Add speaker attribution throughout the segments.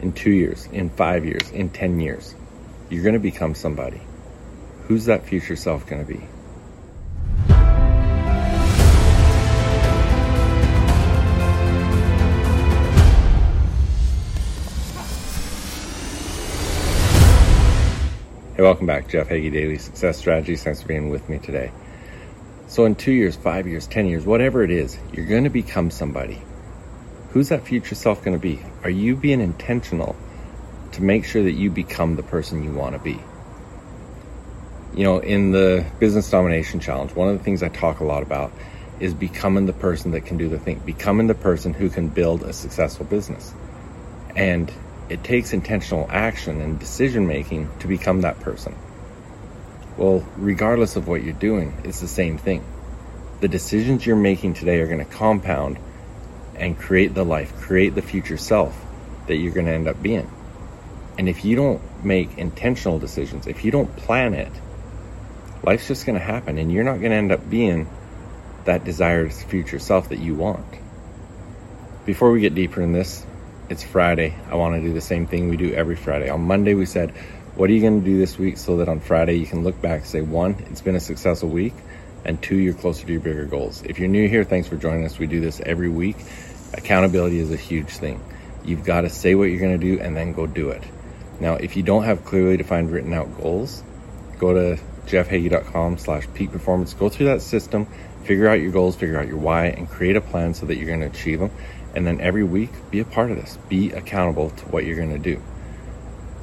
Speaker 1: in two years, in five years, in 10 years, you're going to become somebody. Who's that future self going to be? Hey, welcome back. Jeff Hagey Daily Success Strategies. Thanks for being with me today. So, in two years, five years, 10 years, whatever it is, you're going to become somebody. Who's that future self going to be? Are you being intentional to make sure that you become the person you want to be? You know, in the Business Domination Challenge, one of the things I talk a lot about is becoming the person that can do the thing, becoming the person who can build a successful business. And it takes intentional action and decision making to become that person. Well, regardless of what you're doing, it's the same thing. The decisions you're making today are going to compound and create the life, create the future self that you're going to end up being. And if you don't make intentional decisions, if you don't plan it, life's just going to happen and you're not going to end up being that desired future self that you want. Before we get deeper in this, it's Friday. I want to do the same thing we do every Friday. On Monday, we said, What are you going to do this week so that on Friday you can look back and say, one, it's been a successful week, and two, you're closer to your bigger goals. If you're new here, thanks for joining us. We do this every week. Accountability is a huge thing. You've got to say what you're going to do and then go do it. Now, if you don't have clearly defined written out goals, go to jeffhagey.com slash peak performance. Go through that system, figure out your goals, figure out your why, and create a plan so that you're going to achieve them. And then every week, be a part of this. Be accountable to what you're going to do.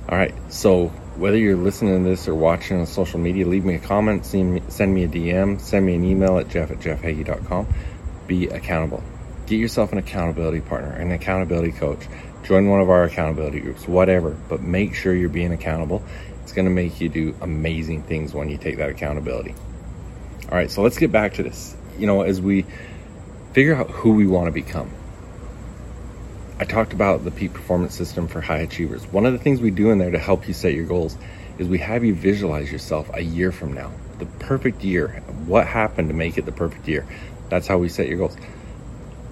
Speaker 1: All right. So whether you're listening to this or watching on social media, leave me a comment, send me, a DM, send me an email at jeff at jeffhagey.com. Be accountable. Get yourself an accountability partner, an accountability coach. Join one of our accountability groups, whatever, but make sure you're being accountable. It's going to make you do amazing things when you take that accountability. All right, so let's get back to this. You know, as we figure out who we want to become, I talked about the peak performance system for high achievers. One of the things we do in there to help you set your goals is we have you visualize yourself a year from now, the perfect year. What happened to make it the perfect year? That's how we set your goals.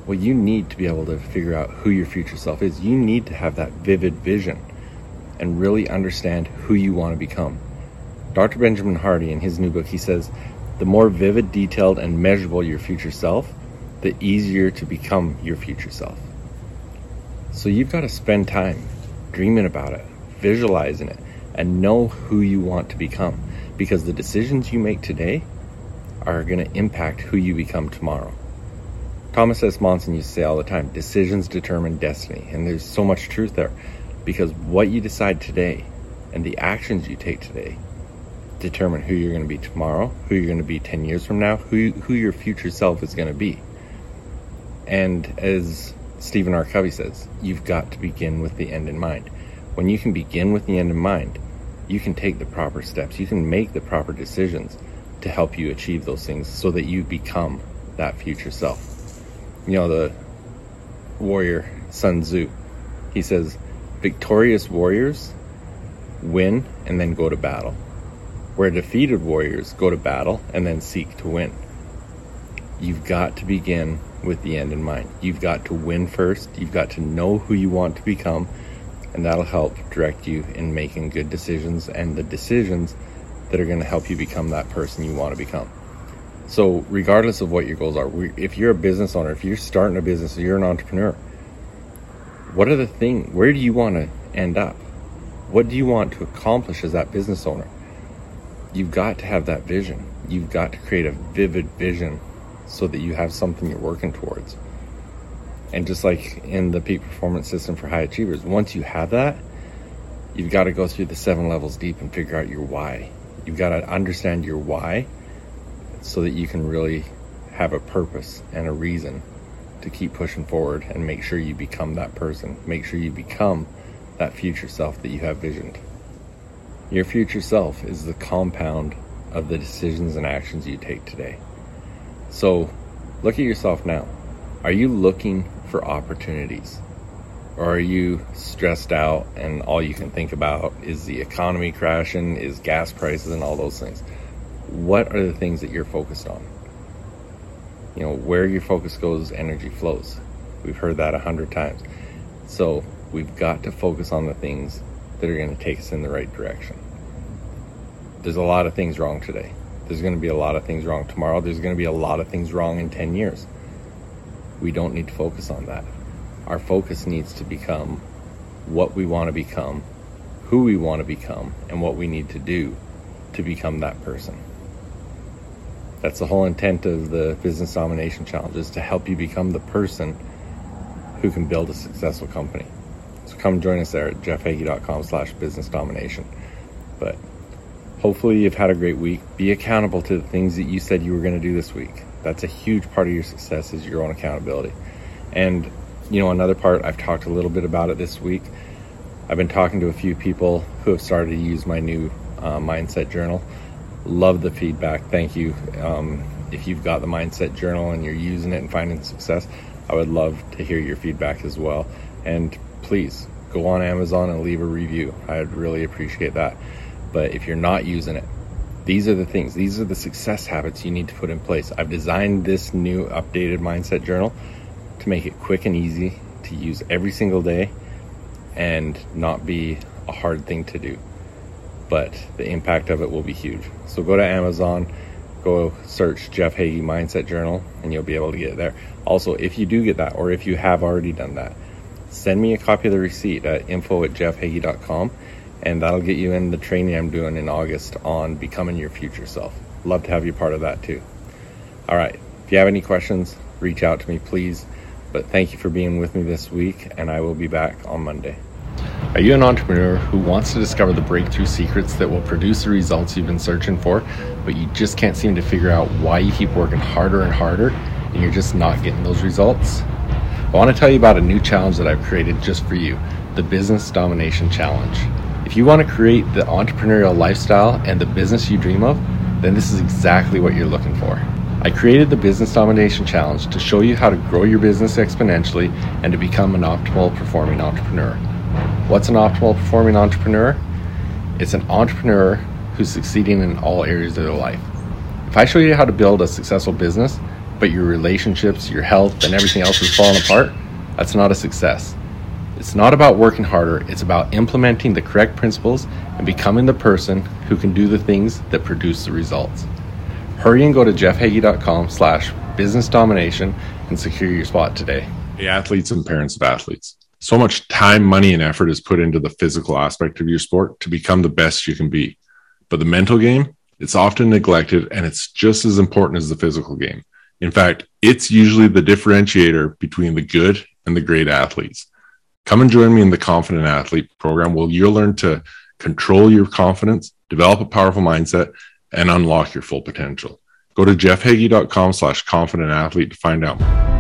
Speaker 1: Well, you need to be able to figure out who your future self is. You need to have that vivid vision and really understand who you want to become. Dr. Benjamin Hardy, in his new book, he says, the more vivid, detailed, and measurable your future self, the easier to become your future self. So you've got to spend time dreaming about it, visualizing it, and know who you want to become because the decisions you make today are going to impact who you become tomorrow. Thomas S. Monson used to say all the time decisions determine destiny. And there's so much truth there because what you decide today and the actions you take today determine who you're going to be tomorrow, who you're going to be 10 years from now, who, who your future self is going to be. And as Stephen R. Covey says, you've got to begin with the end in mind. When you can begin with the end in mind, you can take the proper steps. You can make the proper decisions to help you achieve those things so that you become that future self. You know, the warrior Sun Tzu, he says, victorious warriors win and then go to battle, where defeated warriors go to battle and then seek to win. You've got to begin with the end in mind. You've got to win first. You've got to know who you want to become, and that'll help direct you in making good decisions and the decisions that are going to help you become that person you want to become. So, regardless of what your goals are, if you're a business owner, if you're starting a business, you're an entrepreneur, what are the things, where do you want to end up? What do you want to accomplish as that business owner? You've got to have that vision. You've got to create a vivid vision so that you have something you're working towards. And just like in the peak performance system for high achievers, once you have that, you've got to go through the seven levels deep and figure out your why. You've got to understand your why so that you can really have a purpose and a reason to keep pushing forward and make sure you become that person. Make sure you become that future self that you have visioned. Your future self is the compound of the decisions and actions you take today. So look at yourself now. Are you looking for opportunities? Or are you stressed out and all you can think about is the economy crashing, is gas prices, and all those things? What are the things that you're focused on? You know, where your focus goes, energy flows. We've heard that a hundred times. So We've got to focus on the things that are going to take us in the right direction. There's a lot of things wrong today. There's going to be a lot of things wrong tomorrow. There's going to be a lot of things wrong in 10 years. We don't need to focus on that. Our focus needs to become what we want to become, who we want to become, and what we need to do to become that person. That's the whole intent of the Business Domination Challenge is to help you become the person who can build a successful company. So come join us there at jeffhagey.com slash business domination. But hopefully you've had a great week. Be accountable to the things that you said you were going to do this week. That's a huge part of your success is your own accountability. And you know, another part I've talked a little bit about it this week. I've been talking to a few people who have started to use my new uh, mindset journal. Love the feedback. Thank you. Um, if you've got the mindset journal and you're using it and finding success, I would love to hear your feedback as well. And please go on Amazon and leave a review. I'd really appreciate that. But if you're not using it, these are the things, these are the success habits you need to put in place. I've designed this new updated mindset journal to make it quick and easy to use every single day and not be a hard thing to do. But the impact of it will be huge. So go to Amazon, go search Jeff Hagey Mindset Journal, and you'll be able to get it there. Also, if you do get that, or if you have already done that, send me a copy of the receipt at info at jeffhagey.com, and that'll get you in the training I'm doing in August on becoming your future self. Love to have you part of that too. All right. If you have any questions, reach out to me, please. But thank you for being with me this week, and I will be back on Monday. Are you an entrepreneur who wants to discover the breakthrough secrets that will produce the results you've been searching for, but you just can't seem to figure out why you keep working harder and harder and you're just not getting those results? I want to tell you about a new challenge that I've created just for you the Business Domination Challenge. If you want to create the entrepreneurial lifestyle and the business you dream of, then this is exactly what you're looking for. I created the Business Domination Challenge to show you how to grow your business exponentially and to become an optimal performing entrepreneur. What's an optimal performing entrepreneur? It's an entrepreneur who's succeeding in all areas of their life. If I show you how to build a successful business, but your relationships, your health, and everything else is falling apart, that's not a success. It's not about working harder, it's about implementing the correct principles and becoming the person who can do the things that produce the results. Hurry and go to jeffhagey.com slash business domination and secure your spot today.
Speaker 2: The athletes and parents of athletes. So much time, money, and effort is put into the physical aspect of your sport to become the best you can be. But the mental game, it's often neglected and it's just as important as the physical game. In fact, it's usually the differentiator between the good and the great athletes. Come and join me in the Confident Athlete program where you'll learn to control your confidence, develop a powerful mindset, and unlock your full potential. Go to jeffhagey.com slash confident athlete to find out.